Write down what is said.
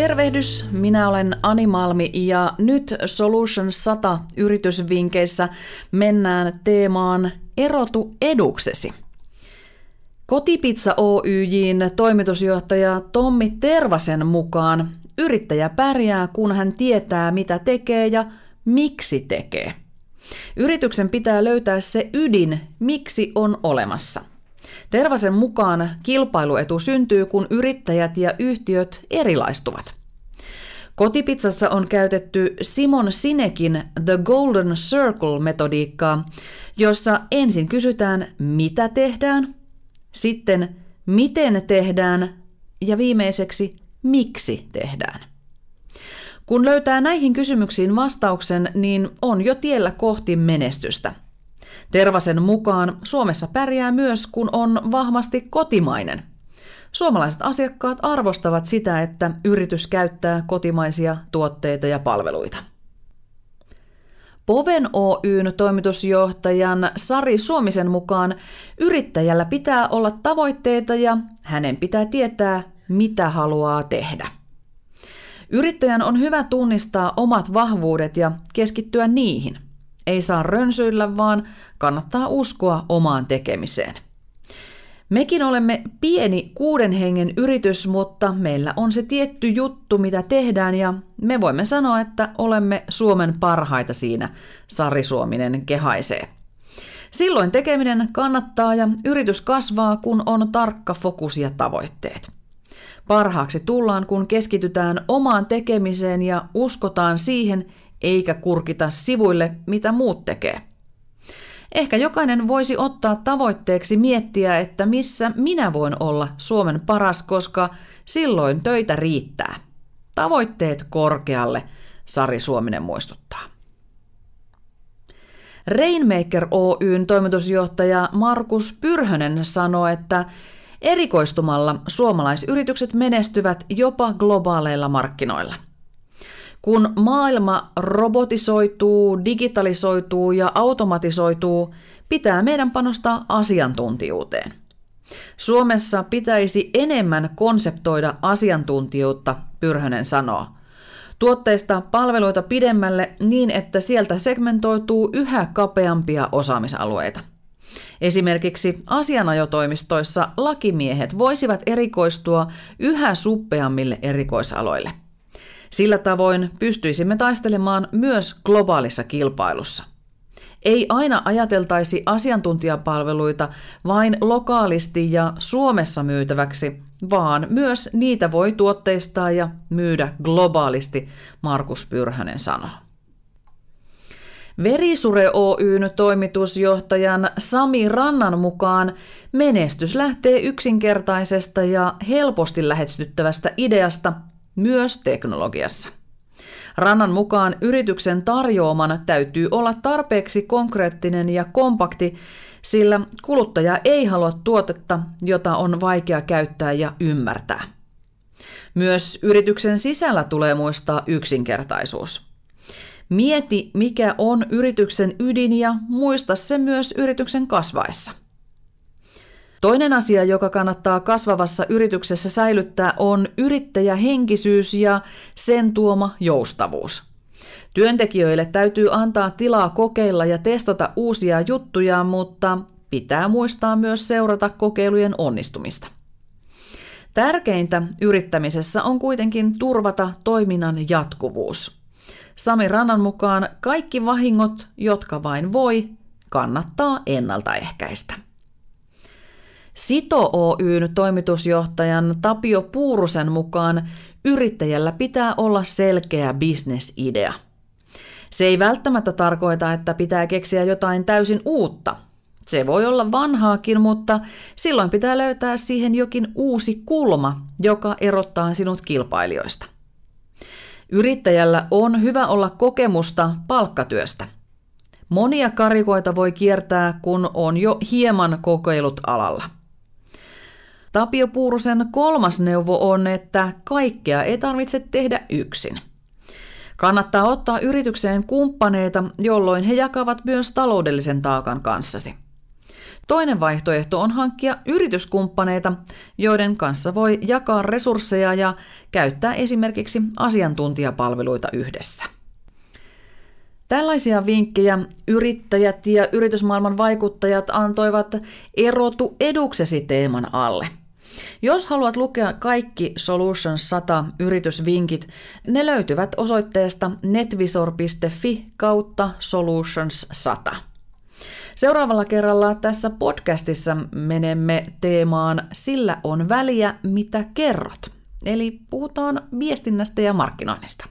Tervehdys, minä olen Ani Malmi ja nyt Solution 100 yritysvinkeissä mennään teemaan Erotu eduksesi. Kotipizza Oyjin toimitusjohtaja Tommi Tervasen mukaan yrittäjä pärjää, kun hän tietää mitä tekee ja miksi tekee. Yrityksen pitää löytää se ydin, miksi on olemassa. Tervasen mukaan kilpailuetu syntyy, kun yrittäjät ja yhtiöt erilaistuvat. Kotipizzassa on käytetty Simon Sinekin The Golden Circle-metodiikkaa, jossa ensin kysytään, mitä tehdään, sitten miten tehdään ja viimeiseksi, miksi tehdään. Kun löytää näihin kysymyksiin vastauksen, niin on jo tiellä kohti menestystä – Tervasen mukaan Suomessa pärjää myös, kun on vahvasti kotimainen. Suomalaiset asiakkaat arvostavat sitä, että yritys käyttää kotimaisia tuotteita ja palveluita. Poven Oyn toimitusjohtajan Sari Suomisen mukaan yrittäjällä pitää olla tavoitteita ja hänen pitää tietää, mitä haluaa tehdä. Yrittäjän on hyvä tunnistaa omat vahvuudet ja keskittyä niihin – ei saa rönsyillä, vaan kannattaa uskoa omaan tekemiseen. Mekin olemme pieni kuuden hengen yritys, mutta meillä on se tietty juttu, mitä tehdään, ja me voimme sanoa, että olemme Suomen parhaita siinä, Sari Suominen kehaisee. Silloin tekeminen kannattaa ja yritys kasvaa, kun on tarkka fokus ja tavoitteet. Parhaaksi tullaan, kun keskitytään omaan tekemiseen ja uskotaan siihen, eikä kurkita sivuille, mitä muut tekee. Ehkä jokainen voisi ottaa tavoitteeksi miettiä, että missä minä voin olla Suomen paras, koska silloin töitä riittää. Tavoitteet korkealle, Sari Suominen muistuttaa. Rainmaker Oyn toimitusjohtaja Markus Pyrhönen sanoi, että erikoistumalla suomalaisyritykset menestyvät jopa globaaleilla markkinoilla – kun maailma robotisoituu, digitalisoituu ja automatisoituu, pitää meidän panostaa asiantuntijuuteen. Suomessa pitäisi enemmän konseptoida asiantuntijuutta, Pyrhönen sanoo. Tuotteista palveluita pidemmälle niin, että sieltä segmentoituu yhä kapeampia osaamisalueita. Esimerkiksi asianajotoimistoissa lakimiehet voisivat erikoistua yhä suppeammille erikoisaloille – sillä tavoin pystyisimme taistelemaan myös globaalissa kilpailussa. Ei aina ajateltaisi asiantuntijapalveluita vain lokaalisti ja Suomessa myytäväksi, vaan myös niitä voi tuotteistaa ja myydä globaalisti, Markus Pyrhönen sanoo. Verisure Oyn toimitusjohtajan Sami Rannan mukaan menestys lähtee yksinkertaisesta ja helposti lähestyttävästä ideasta – myös teknologiassa. Rannan mukaan yrityksen tarjoaman täytyy olla tarpeeksi konkreettinen ja kompakti, sillä kuluttaja ei halua tuotetta, jota on vaikea käyttää ja ymmärtää. Myös yrityksen sisällä tulee muistaa yksinkertaisuus. Mieti, mikä on yrityksen ydin ja muista se myös yrityksen kasvaessa. Toinen asia, joka kannattaa kasvavassa yrityksessä säilyttää, on yrittäjähenkisyys ja sen tuoma joustavuus. Työntekijöille täytyy antaa tilaa kokeilla ja testata uusia juttuja, mutta pitää muistaa myös seurata kokeilujen onnistumista. Tärkeintä yrittämisessä on kuitenkin turvata toiminnan jatkuvuus. Sami Rannan mukaan kaikki vahingot, jotka vain voi, kannattaa ennaltaehkäistä. Sito Oyn toimitusjohtajan Tapio Puurusen mukaan yrittäjällä pitää olla selkeä bisnesidea. Se ei välttämättä tarkoita, että pitää keksiä jotain täysin uutta. Se voi olla vanhaakin, mutta silloin pitää löytää siihen jokin uusi kulma, joka erottaa sinut kilpailijoista. Yrittäjällä on hyvä olla kokemusta palkkatyöstä. Monia karikoita voi kiertää, kun on jo hieman kokeilut alalla. Tapio Puurusen kolmas neuvo on, että kaikkea ei tarvitse tehdä yksin. Kannattaa ottaa yritykseen kumppaneita, jolloin he jakavat myös taloudellisen taakan kanssasi. Toinen vaihtoehto on hankkia yrityskumppaneita, joiden kanssa voi jakaa resursseja ja käyttää esimerkiksi asiantuntijapalveluita yhdessä. Tällaisia vinkkejä yrittäjät ja yritysmaailman vaikuttajat antoivat erotu eduksesi teeman alle. Jos haluat lukea kaikki Solutions 100 yritysvinkit, ne löytyvät osoitteesta netvisor.fi kautta Solutions 100. Seuraavalla kerralla tässä podcastissa menemme teemaan Sillä on väliä, mitä kerrot. Eli puhutaan viestinnästä ja markkinoinnista.